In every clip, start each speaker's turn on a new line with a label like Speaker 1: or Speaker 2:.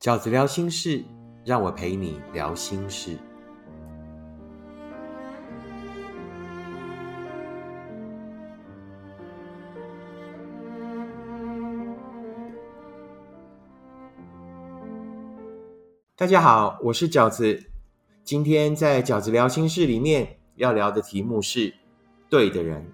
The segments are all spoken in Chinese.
Speaker 1: 饺子聊心事，让我陪你聊心事。大家好，我是饺子。今天在饺子聊心事里面要聊的题目是对的人。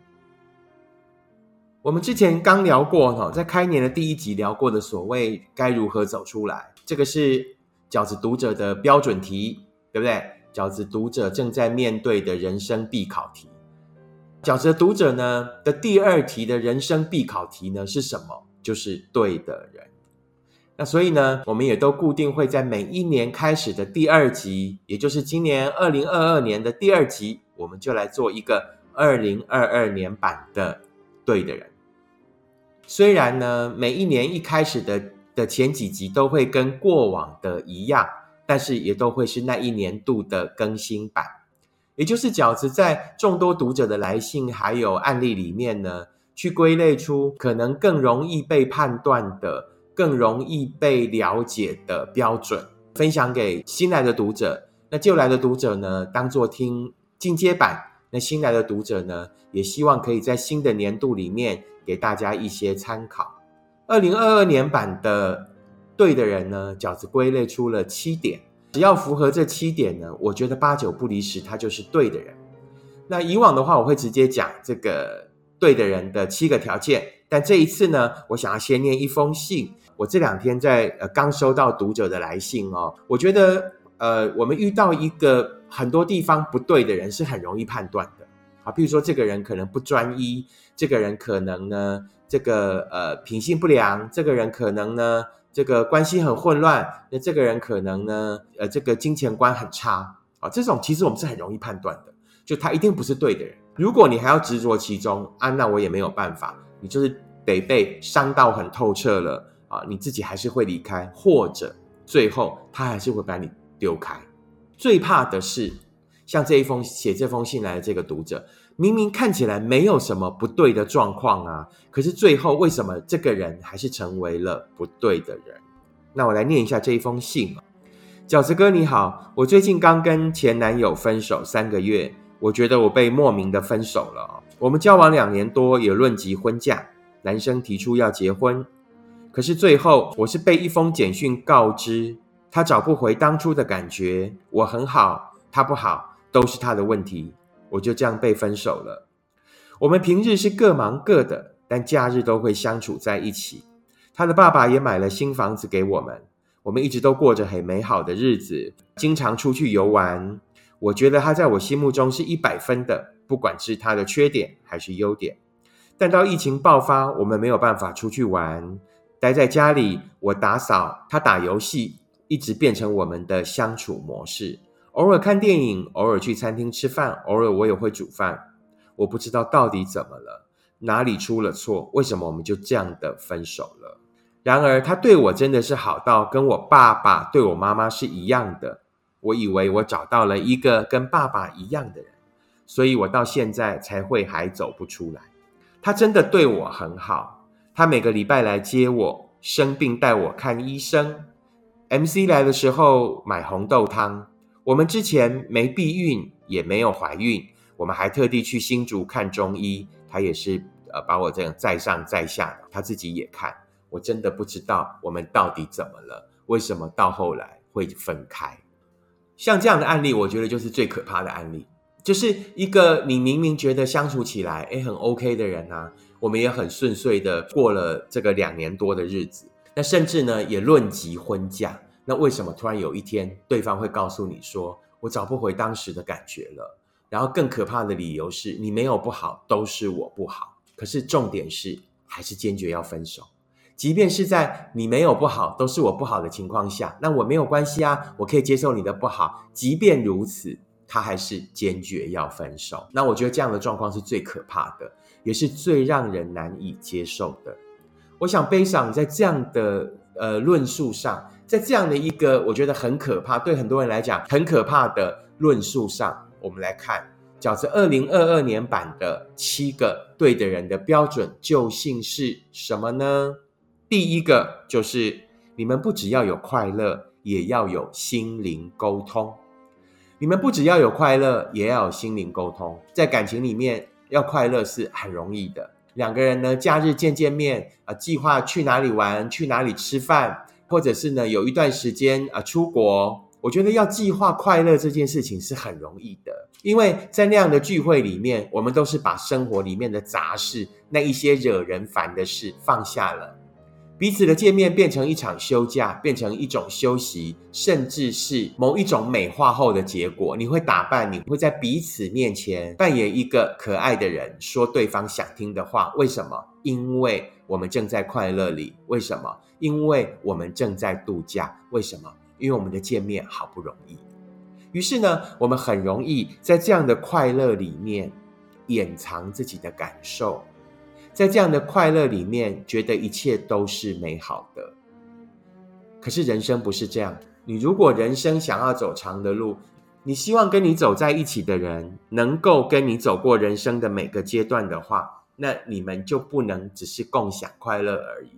Speaker 1: 我们之前刚聊过哈，在开年的第一集聊过的所谓该如何走出来，这个是饺子读者的标准题，对不对？饺子读者正在面对的人生必考题。饺子读者呢的第二题的人生必考题呢是什么？就是对的人。那所以呢，我们也都固定会在每一年开始的第二集，也就是今年二零二二年的第二集，我们就来做一个二零二二年版的对的人。虽然呢，每一年一开始的的前几集都会跟过往的一样，但是也都会是那一年度的更新版，也就是饺子在众多读者的来信还有案例里面呢，去归类出可能更容易被判断的。更容易被了解的标准，分享给新来的读者。那旧来的读者呢，当做听进阶版。那新来的读者呢，也希望可以在新的年度里面给大家一些参考。二零二二年版的对的人呢，饺子归类出了七点，只要符合这七点呢，我觉得八九不离十，他就是对的人。那以往的话，我会直接讲这个对的人的七个条件，但这一次呢，我想要先念一封信。我这两天在呃刚收到读者的来信哦，我觉得呃我们遇到一个很多地方不对的人是很容易判断的啊，比如说这个人可能不专一，这个人可能呢这个呃品性不良，这个人可能呢这个关系很混乱，那这个人可能呢呃这个金钱观很差啊，这种其实我们是很容易判断的，就他一定不是对的人。如果你还要执着其中啊，那我也没有办法，你就是得被伤到很透彻了。啊，你自己还是会离开，或者最后他还是会把你丢开。最怕的是，像这一封写这封信来的这个读者，明明看起来没有什么不对的状况啊，可是最后为什么这个人还是成为了不对的人？那我来念一下这一封信饺子哥你好，我最近刚跟前男友分手三个月，我觉得我被莫名的分手了。我们交往两年多，也论及婚嫁，男生提出要结婚。可是最后，我是被一封简讯告知，他找不回当初的感觉。我很好，他不好，都是他的问题。我就这样被分手了。我们平日是各忙各的，但假日都会相处在一起。他的爸爸也买了新房子给我们，我们一直都过着很美好的日子，经常出去游玩。我觉得他在我心目中是一百分的，不管是他的缺点还是优点。但到疫情爆发，我们没有办法出去玩。待在家里，我打扫，他打游戏，一直变成我们的相处模式。偶尔看电影，偶尔去餐厅吃饭，偶尔我也会煮饭。我不知道到底怎么了，哪里出了错？为什么我们就这样的分手了？然而他对我真的是好到跟我爸爸对我妈妈是一样的。我以为我找到了一个跟爸爸一样的人，所以我到现在才会还走不出来。他真的对我很好。他每个礼拜来接我，生病带我看医生，MC 来的时候买红豆汤。我们之前没避孕，也没有怀孕，我们还特地去新竹看中医。他也是呃把我这样在上在下的，他自己也看。我真的不知道我们到底怎么了，为什么到后来会分开？像这样的案例，我觉得就是最可怕的案例，就是一个你明明觉得相处起来诶很 OK 的人啊。我们也很顺遂的过了这个两年多的日子，那甚至呢也论及婚嫁。那为什么突然有一天对方会告诉你说我找不回当时的感觉了？然后更可怕的理由是你没有不好，都是我不好。可是重点是还是坚决要分手，即便是在你没有不好，都是我不好的情况下，那我没有关系啊，我可以接受你的不好。即便如此，他还是坚决要分手。那我觉得这样的状况是最可怕的。也是最让人难以接受的。我想，悲伤在这样的呃论述上，在这样的一个我觉得很可怕，对很多人来讲很可怕的论述上，我们来看饺子二零二二年版的七个对的人的标准究竟是什么呢？第一个就是你们不只要有快乐，也要有心灵沟通。你们不只要有快乐，也要有心灵沟通。在感情里面，要快乐是很容易的。两个人呢，假日见见面啊，计划去哪里玩，去哪里吃饭，或者是呢，有一段时间啊出国。我觉得要计划快乐这件事情是很容易的，因为在那样的聚会里面，我们都是把生活里面的杂事、那一些惹人烦的事放下了，彼此的见面变成一场休假，变成一种休息，甚至是某一种美化后的结果。你会打扮，你会在彼此面前扮演一个可爱的人，说对方想听的话。为什么？因为我们正在快乐里。为什么？因为我们正在度假。为什么？因为我们的见面好不容易，于是呢，我们很容易在这样的快乐里面掩藏自己的感受，在这样的快乐里面觉得一切都是美好的。可是人生不是这样，你如果人生想要走长的路，你希望跟你走在一起的人能够跟你走过人生的每个阶段的话，那你们就不能只是共享快乐而已，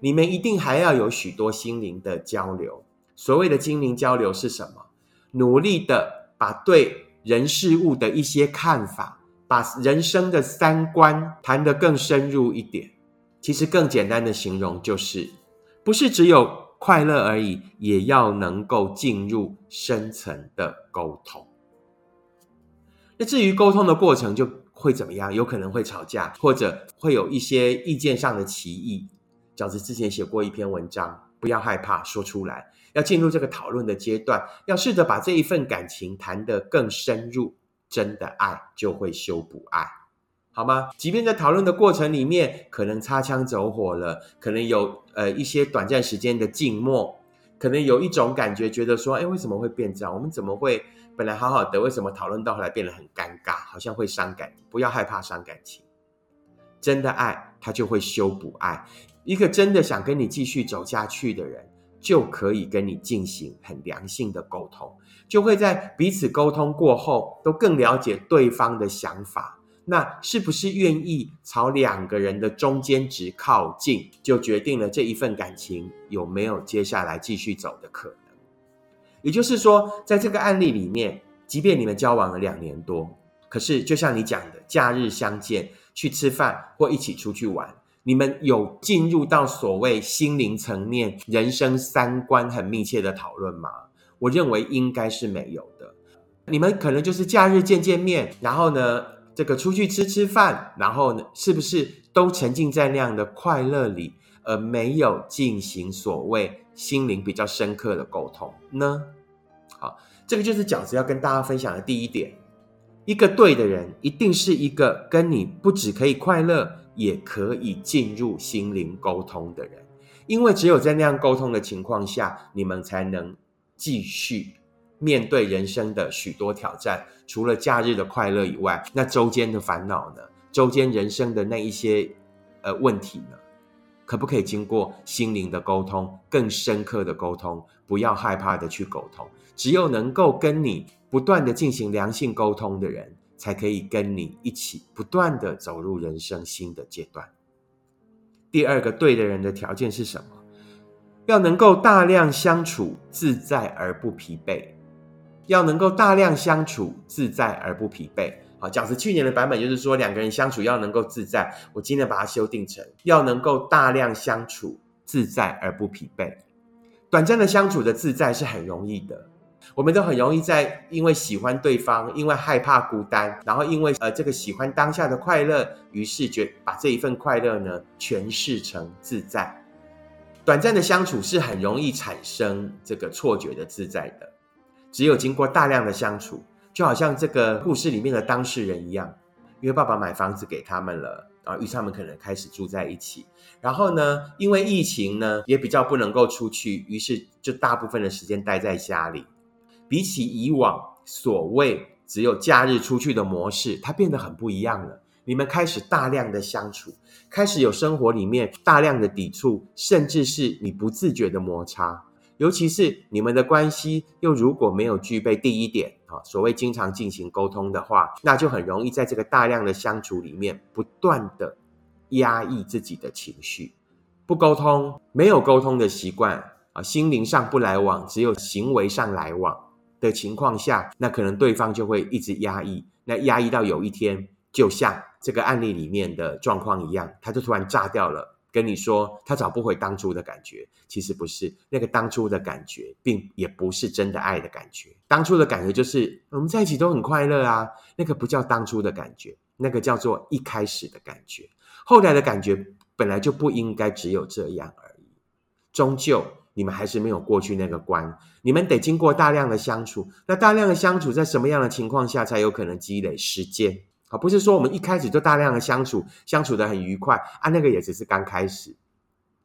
Speaker 1: 你们一定还要有许多心灵的交流。所谓的精灵交流是什么？努力的把对人事物的一些看法，把人生的三观谈得更深入一点。其实更简单的形容就是，不是只有快乐而已，也要能够进入深层的沟通。那至于沟通的过程就会怎么样？有可能会吵架，或者会有一些意见上的歧义。饺子之前写过一篇文章，不要害怕说出来。要进入这个讨论的阶段，要试着把这一份感情谈得更深入。真的爱就会修补爱，好吗？即便在讨论的过程里面，可能擦枪走火了，可能有呃一些短暂时间的静默，可能有一种感觉，觉得说，哎，为什么会变这样？我们怎么会本来好好的，为什么讨论到后来变得很尴尬，好像会伤感？不要害怕伤感情，真的爱它就会修补爱。一个真的想跟你继续走下去的人。就可以跟你进行很良性的沟通，就会在彼此沟通过后，都更了解对方的想法。那是不是愿意朝两个人的中间值靠近，就决定了这一份感情有没有接下来继续走的可能。也就是说，在这个案例里面，即便你们交往了两年多，可是就像你讲的，假日相见去吃饭或一起出去玩。你们有进入到所谓心灵层面、人生三观很密切的讨论吗？我认为应该是没有的。你们可能就是假日见见面，然后呢，这个出去吃吃饭，然后呢，是不是都沉浸在那样的快乐里，而没有进行所谓心灵比较深刻的沟通呢？好，这个就是饺子要跟大家分享的第一点：一个对的人，一定是一个跟你不只可以快乐。也可以进入心灵沟通的人，因为只有在那样沟通的情况下，你们才能继续面对人生的许多挑战。除了假日的快乐以外，那周间的烦恼呢？周间人生的那一些呃问题呢？可不可以经过心灵的沟通，更深刻的沟通？不要害怕的去沟通。只有能够跟你不断的进行良性沟通的人。才可以跟你一起不断的走入人生新的阶段。第二个对的人的条件是什么？要能够大量相处，自在而不疲惫。要能够大量相处，自在而不疲惫。啊，讲是去年的版本，就是说两个人相处要能够自在。我今天把它修订成要能够大量相处，自在而不疲惫。短暂的相处的自在是很容易的。我们都很容易在因为喜欢对方，因为害怕孤单，然后因为呃这个喜欢当下的快乐，于是觉把这一份快乐呢诠释成自在。短暂的相处是很容易产生这个错觉的自在的。只有经过大量的相处，就好像这个故事里面的当事人一样，因为爸爸买房子给他们了，啊，于是他们可能开始住在一起。然后呢，因为疫情呢也比较不能够出去，于是就大部分的时间待在家里。比起以往所谓只有假日出去的模式，它变得很不一样了。你们开始大量的相处，开始有生活里面大量的抵触，甚至是你不自觉的摩擦。尤其是你们的关系又如果没有具备第一点所谓经常进行沟通的话，那就很容易在这个大量的相处里面不断的压抑自己的情绪，不沟通，没有沟通的习惯。啊，心灵上不来往，只有行为上来往的情况下，那可能对方就会一直压抑，那压抑到有一天，就像这个案例里面的状况一样，他就突然炸掉了。跟你说，他找不回当初的感觉，其实不是那个当初的感觉，并也不是真的爱的感觉。当初的感觉就是我们在一起都很快乐啊，那个不叫当初的感觉，那个叫做一开始的感觉。后来的感觉本来就不应该只有这样而已。终究你们还是没有过去那个关，你们得经过大量的相处。那大量的相处，在什么样的情况下才有可能积累时间？啊，不是说我们一开始就大量的相处，相处的很愉快啊，那个也只是刚开始，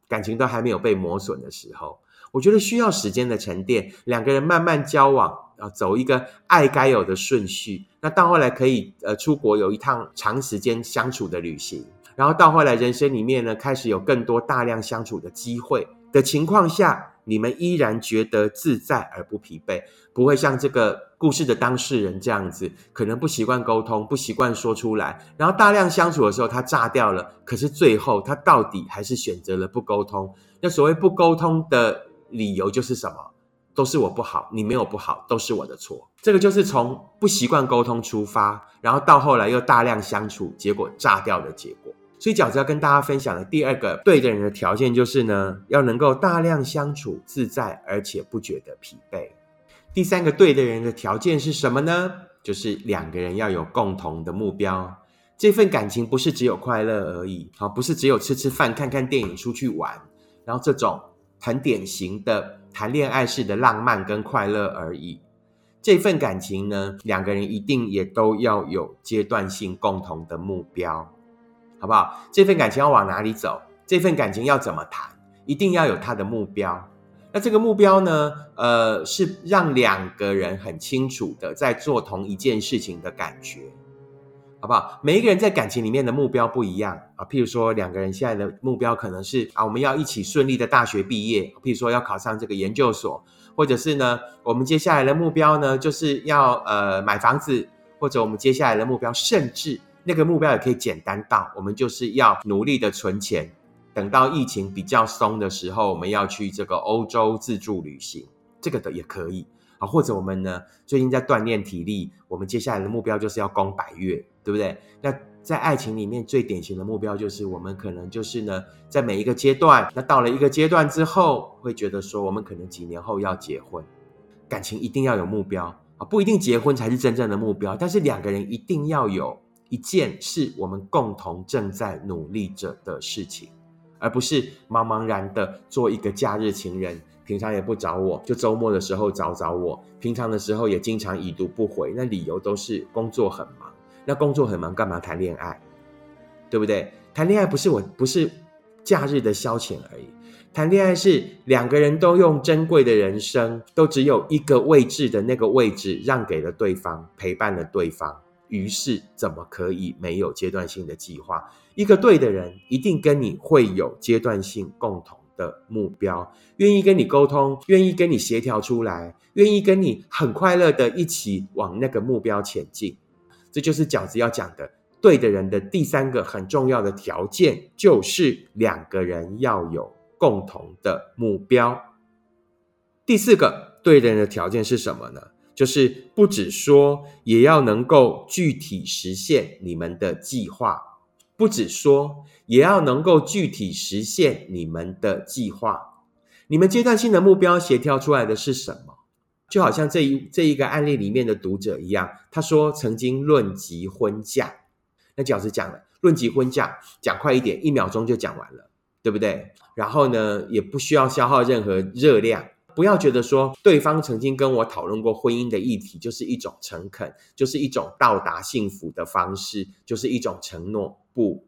Speaker 1: 感情都还没有被磨损的时候，我觉得需要时间的沉淀，两个人慢慢交往啊，走一个爱该有的顺序，那到后来可以呃出国有一趟长时间相处的旅行，然后到后来人生里面呢，开始有更多大量相处的机会的情况下。你们依然觉得自在而不疲惫，不会像这个故事的当事人这样子，可能不习惯沟通，不习惯说出来，然后大量相处的时候他炸掉了。可是最后他到底还是选择了不沟通。那所谓不沟通的理由就是什么？都是我不好，你没有不好，都是我的错。这个就是从不习惯沟通出发，然后到后来又大量相处，结果炸掉的结果。所以饺子要跟大家分享的第二个对的人的条件就是呢，要能够大量相处自在，而且不觉得疲惫。第三个对的人的条件是什么呢？就是两个人要有共同的目标。这份感情不是只有快乐而已，好，不是只有吃吃饭、看看电影、出去玩，然后这种很典型的谈恋爱式的浪漫跟快乐而已。这份感情呢，两个人一定也都要有阶段性共同的目标。好不好？这份感情要往哪里走？这份感情要怎么谈？一定要有他的目标。那这个目标呢？呃，是让两个人很清楚的在做同一件事情的感觉，好不好？每一个人在感情里面的目标不一样啊。譬如说，两个人现在的目标可能是啊，我们要一起顺利的大学毕业。譬如说，要考上这个研究所，或者是呢，我们接下来的目标呢，就是要呃买房子，或者我们接下来的目标，甚至。那个目标也可以简单到，我们就是要努力的存钱，等到疫情比较松的时候，我们要去这个欧洲自助旅行，这个的也可以啊。或者我们呢，最近在锻炼体力，我们接下来的目标就是要攻百越，对不对？那在爱情里面最典型的目标就是，我们可能就是呢，在每一个阶段，那到了一个阶段之后，会觉得说，我们可能几年后要结婚，感情一定要有目标啊，不一定结婚才是真正的目标，但是两个人一定要有。一件是我们共同正在努力着的事情，而不是茫茫然的做一个假日情人，平常也不找我，就周末的时候找找我，平常的时候也经常已读不回，那理由都是工作很忙。那工作很忙，干嘛谈恋爱？对不对？谈恋爱不是我不是假日的消遣而已，谈恋爱是两个人都用珍贵的人生，都只有一个位置的那个位置让给了对方，陪伴了对方。于是，怎么可以没有阶段性的计划？一个对的人，一定跟你会有阶段性共同的目标，愿意跟你沟通，愿意跟你协调出来，愿意跟你很快乐的一起往那个目标前进。这就是饺子要讲的，对的人的第三个很重要的条件，就是两个人要有共同的目标。第四个对的人的条件是什么呢？就是不止说，也要能够具体实现你们的计划；不止说，也要能够具体实现你们的计划。你们阶段性的目标协调出来的是什么？就好像这一这一个案例里面的读者一样，他说曾经论及婚嫁，那饺子讲了论及婚嫁，讲快一点，一秒钟就讲完了，对不对？然后呢，也不需要消耗任何热量。不要觉得说对方曾经跟我讨论过婚姻的议题，就是一种诚恳，就是一种到达幸福的方式，就是一种承诺。不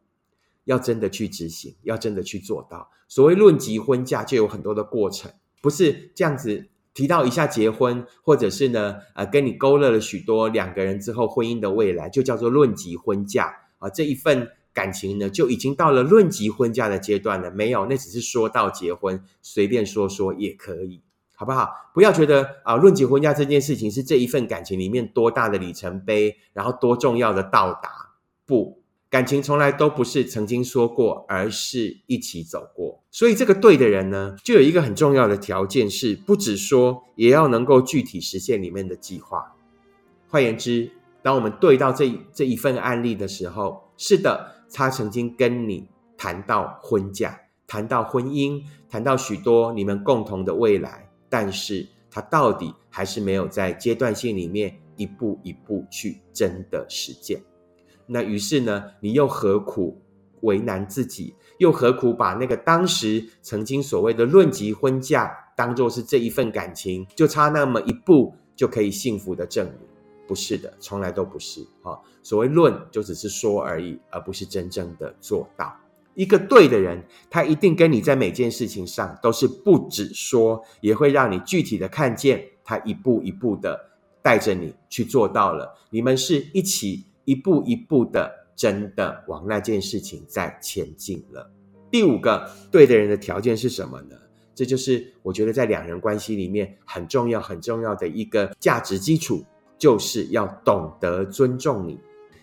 Speaker 1: 要真的去执行，要真的去做到。所谓论及婚嫁，就有很多的过程，不是这样子提到一下结婚，或者是呢，呃，跟你勾勒了许多两个人之后婚姻的未来，就叫做论及婚嫁啊。这一份感情呢，就已经到了论及婚嫁的阶段了。没有，那只是说到结婚，随便说说也可以。好不好？不要觉得啊，论及婚嫁这件事情是这一份感情里面多大的里程碑，然后多重要的到达。不，感情从来都不是曾经说过，而是一起走过。所以，这个对的人呢，就有一个很重要的条件是，不只说，也要能够具体实现里面的计划。换言之，当我们对到这这一份案例的时候，是的，他曾经跟你谈到婚嫁，谈到婚姻，谈到许多你们共同的未来，但是他到底还是没有在阶段性里面一步一步去真的实践。那于是呢，你又何苦为难自己？又何苦把那个当时曾经所谓的论及婚嫁，当做是这一份感情，就差那么一步就可以幸福的证明？不是的，从来都不是。哈，所谓论，就只是说而已，而不是真正的做到。一个对的人，他一定跟你在每件事情上都是不止说，也会让你具体的看见，他一步一步的带着你去做到了。你们是一起。一步一步的，真的往那件事情在前进了。第五个对的人的条件是什么呢？这就是我觉得在两人关系里面很重要、很重要的一个价值基础，就是要懂得尊重你。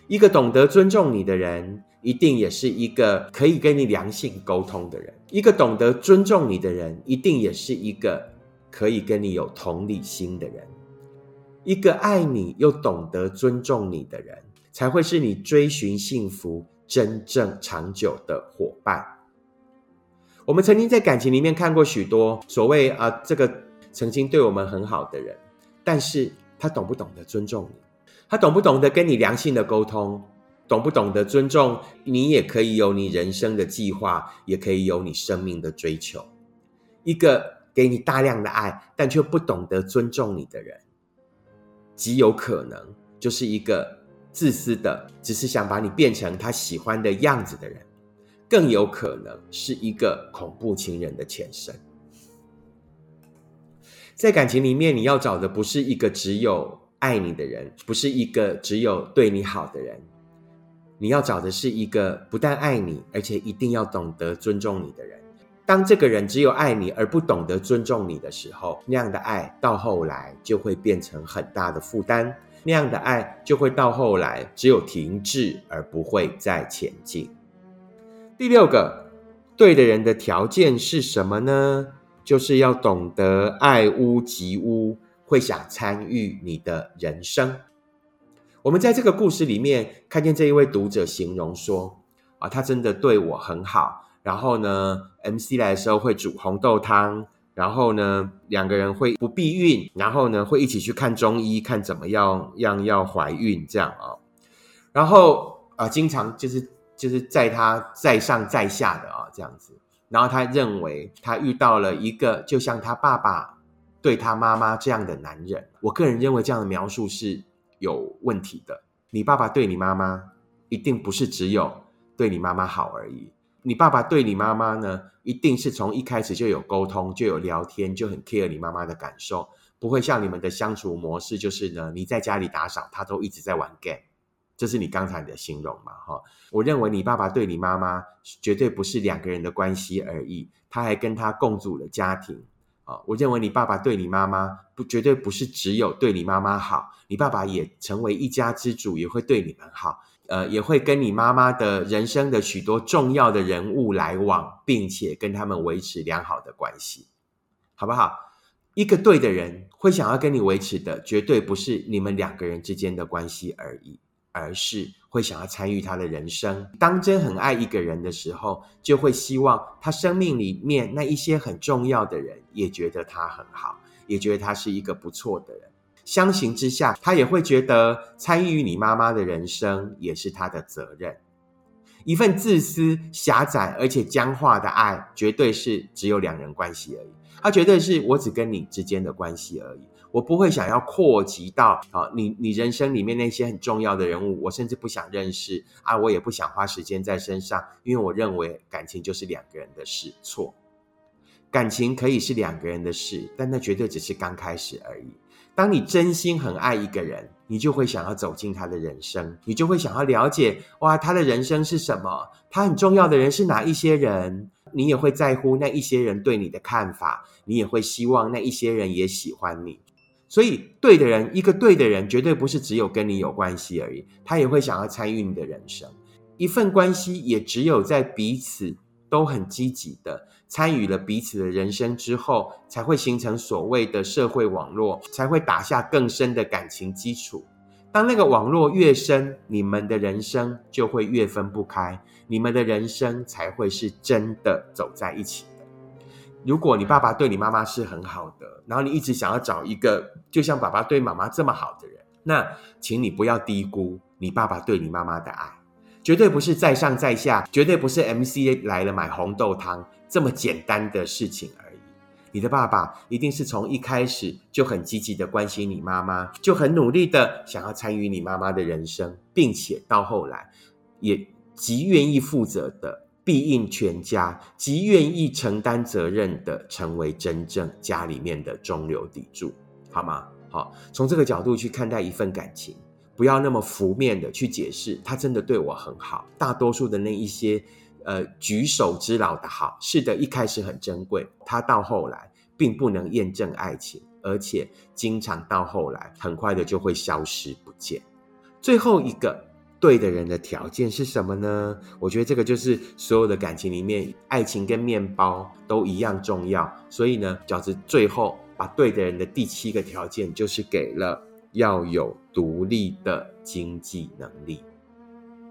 Speaker 1: 一个懂得尊重你的人，一定也是一个可以跟你良性沟通的人。一个懂得尊重你的人，一定也是一个可以跟你有同理心的人。一个爱你又懂得尊重你的人。才会是你追寻幸福真正长久的伙伴。我们曾经在感情里面看过许多所谓啊，这个曾经对我们很好的人，但是他懂不懂得尊重你？他懂不懂得跟你良性的沟通？懂不懂得尊重你？也可以有你人生的计划，也可以有你生命的追求。一个给你大量的爱，但却不懂得尊重你的人，极有可能就是一个。自私的，只是想把你变成他喜欢的样子的人，更有可能是一个恐怖情人的前身。在感情里面，你要找的不是一个只有爱你的人，不是一个只有对你好的人，你要找的是一个不但爱你，而且一定要懂得尊重你的人。当这个人只有爱你而不懂得尊重你的时候，那样的爱到后来就会变成很大的负担。那样的爱就会到后来只有停滞而不会再前进。第六个对的人的条件是什么呢？就是要懂得爱屋及乌，会想参与你的人生。我们在这个故事里面看见这一位读者形容说：“啊，他真的对我很好。然后呢，MC 来的时候会煮红豆汤。”然后呢，两个人会不避孕，然后呢，会一起去看中医，看怎么样样要怀孕这样啊。然后啊，经常就是就是在他在上在下的啊这样子。然后他认为他遇到了一个就像他爸爸对他妈妈这样的男人。我个人认为这样的描述是有问题的。你爸爸对你妈妈一定不是只有对你妈妈好而已。你爸爸对你妈妈呢，一定是从一开始就有沟通，就有聊天，就很 care 你妈妈的感受，不会像你们的相处模式，就是呢，你在家里打扫，他都一直在玩 game，这是你刚才的形容嘛？哈，我认为你爸爸对你妈妈绝对不是两个人的关系而已，他还跟他共组了家庭啊。我认为你爸爸对你妈妈不绝对不是只有对你妈妈好，你爸爸也成为一家之主，也会对你们好。呃，也会跟你妈妈的人生的许多重要的人物来往，并且跟他们维持良好的关系，好不好？一个对的人会想要跟你维持的，绝对不是你们两个人之间的关系而已，而是会想要参与他的人生。当真很爱一个人的时候，就会希望他生命里面那一些很重要的人也觉得他很好，也觉得他是一个不错的人。相形之下，他也会觉得参与你妈妈的人生也是他的责任。一份自私、狭窄而且僵化的爱，绝对是只有两人关系而已。他绝对是我只跟你之间的关系而已。我不会想要扩及到啊，你你人生里面那些很重要的人物，我甚至不想认识啊，我也不想花时间在身上，因为我认为感情就是两个人的事。错，感情可以是两个人的事，但那绝对只是刚开始而已。当你真心很爱一个人，你就会想要走进他的人生，你就会想要了解哇，他的人生是什么？他很重要的人是哪一些人？你也会在乎那一些人对你的看法，你也会希望那一些人也喜欢你。所以，对的人，一个对的人，绝对不是只有跟你有关系而已，他也会想要参与你的人生。一份关系也只有在彼此都很积极的参与了彼此的人生之后，才会形成所谓的社会网络，才会打下更深的感情基础。当那个网络越深，你们的人生就会越分不开，你们的人生才会是真的走在一起。如果你爸爸对你妈妈是很好的，然后你一直想要找一个就像爸爸对妈妈这么好的人，那请你不要低估你爸爸对你妈妈的爱。绝对不是在上在下，绝对不是 MCA 来了买红豆汤这么简单的事情而已。你的爸爸一定是从一开始就很积极的关心你妈妈，就很努力的想要参与你妈妈的人生，并且到后来也极愿意负责的必应全家，极愿意承担责任的成为真正家里面的中流砥柱，好吗？好，从这个角度去看待一份感情。不要那么浮面的去解释，他真的对我很好。大多数的那一些，呃，举手之劳的好，是的，一开始很珍贵，他到后来并不能验证爱情，而且经常到后来很快的就会消失不见。最后一个对的人的条件是什么呢？我觉得这个就是所有的感情里面，爱情跟面包都一样重要。所以呢，饺子最后把对的人的第七个条件就是给了。要有独立的经济能力，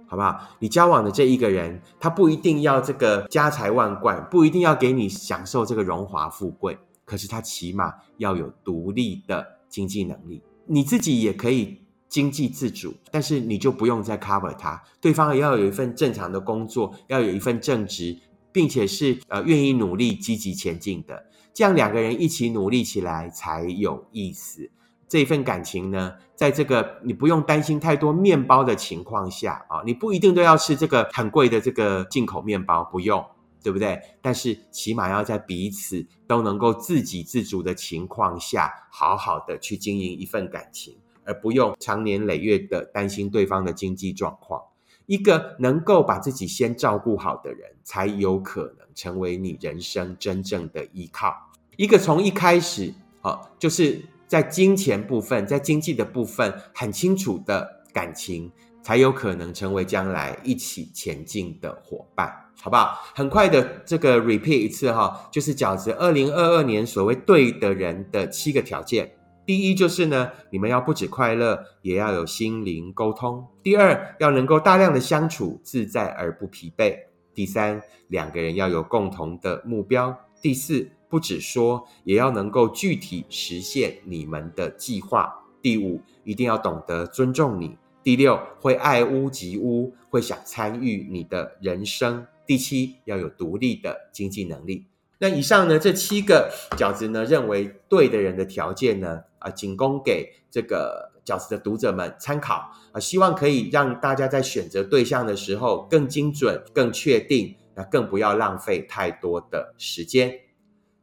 Speaker 1: 好不好？你交往的这一个人，他不一定要这个家财万贯，不一定要给你享受这个荣华富贵，可是他起码要有独立的经济能力。你自己也可以经济自主，但是你就不用再 cover 他。对方也要有一份正常的工作，要有一份正职，并且是呃愿意努力、积极前进的。这样两个人一起努力起来才有意思。这一份感情呢，在这个你不用担心太多面包的情况下啊，你不一定都要吃这个很贵的这个进口面包，不用，对不对？但是起码要在彼此都能够自给自足的情况下，好好的去经营一份感情，而不用长年累月的担心对方的经济状况。一个能够把自己先照顾好的人，才有可能成为你人生真正的依靠。一个从一开始啊，就是。在金钱部分，在经济的部分很清楚的感情，才有可能成为将来一起前进的伙伴，好不好？很快的这个 repeat 一次哈，就是饺子二零二二年所谓对的人的七个条件。第一就是呢，你们要不止快乐，也要有心灵沟通。第二，要能够大量的相处，自在而不疲惫。第三，两个人要有共同的目标。第四。不止说，也要能够具体实现你们的计划。第五，一定要懂得尊重你。第六，会爱屋及乌，会想参与你的人生。第七，要有独立的经济能力。那以上呢，这七个饺子呢认为对的人的条件呢，啊，仅供给这个饺子的读者们参考啊，希望可以让大家在选择对象的时候更精准、更确定，那更不要浪费太多的时间。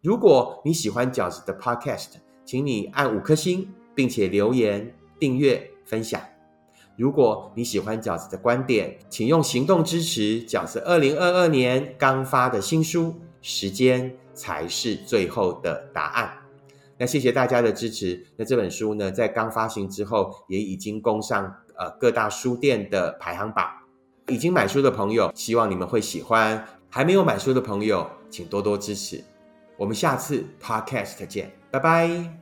Speaker 1: 如果你喜欢饺子的 Podcast，请你按五颗星，并且留言、订阅、分享。如果你喜欢饺子的观点，请用行动支持饺子二零二二年刚发的新书《时间才是最后的答案》。那谢谢大家的支持。那这本书呢，在刚发行之后，也已经攻上呃各大书店的排行榜。已经买书的朋友，希望你们会喜欢；还没有买书的朋友，请多多支持。我们下次 podcast 见，拜拜。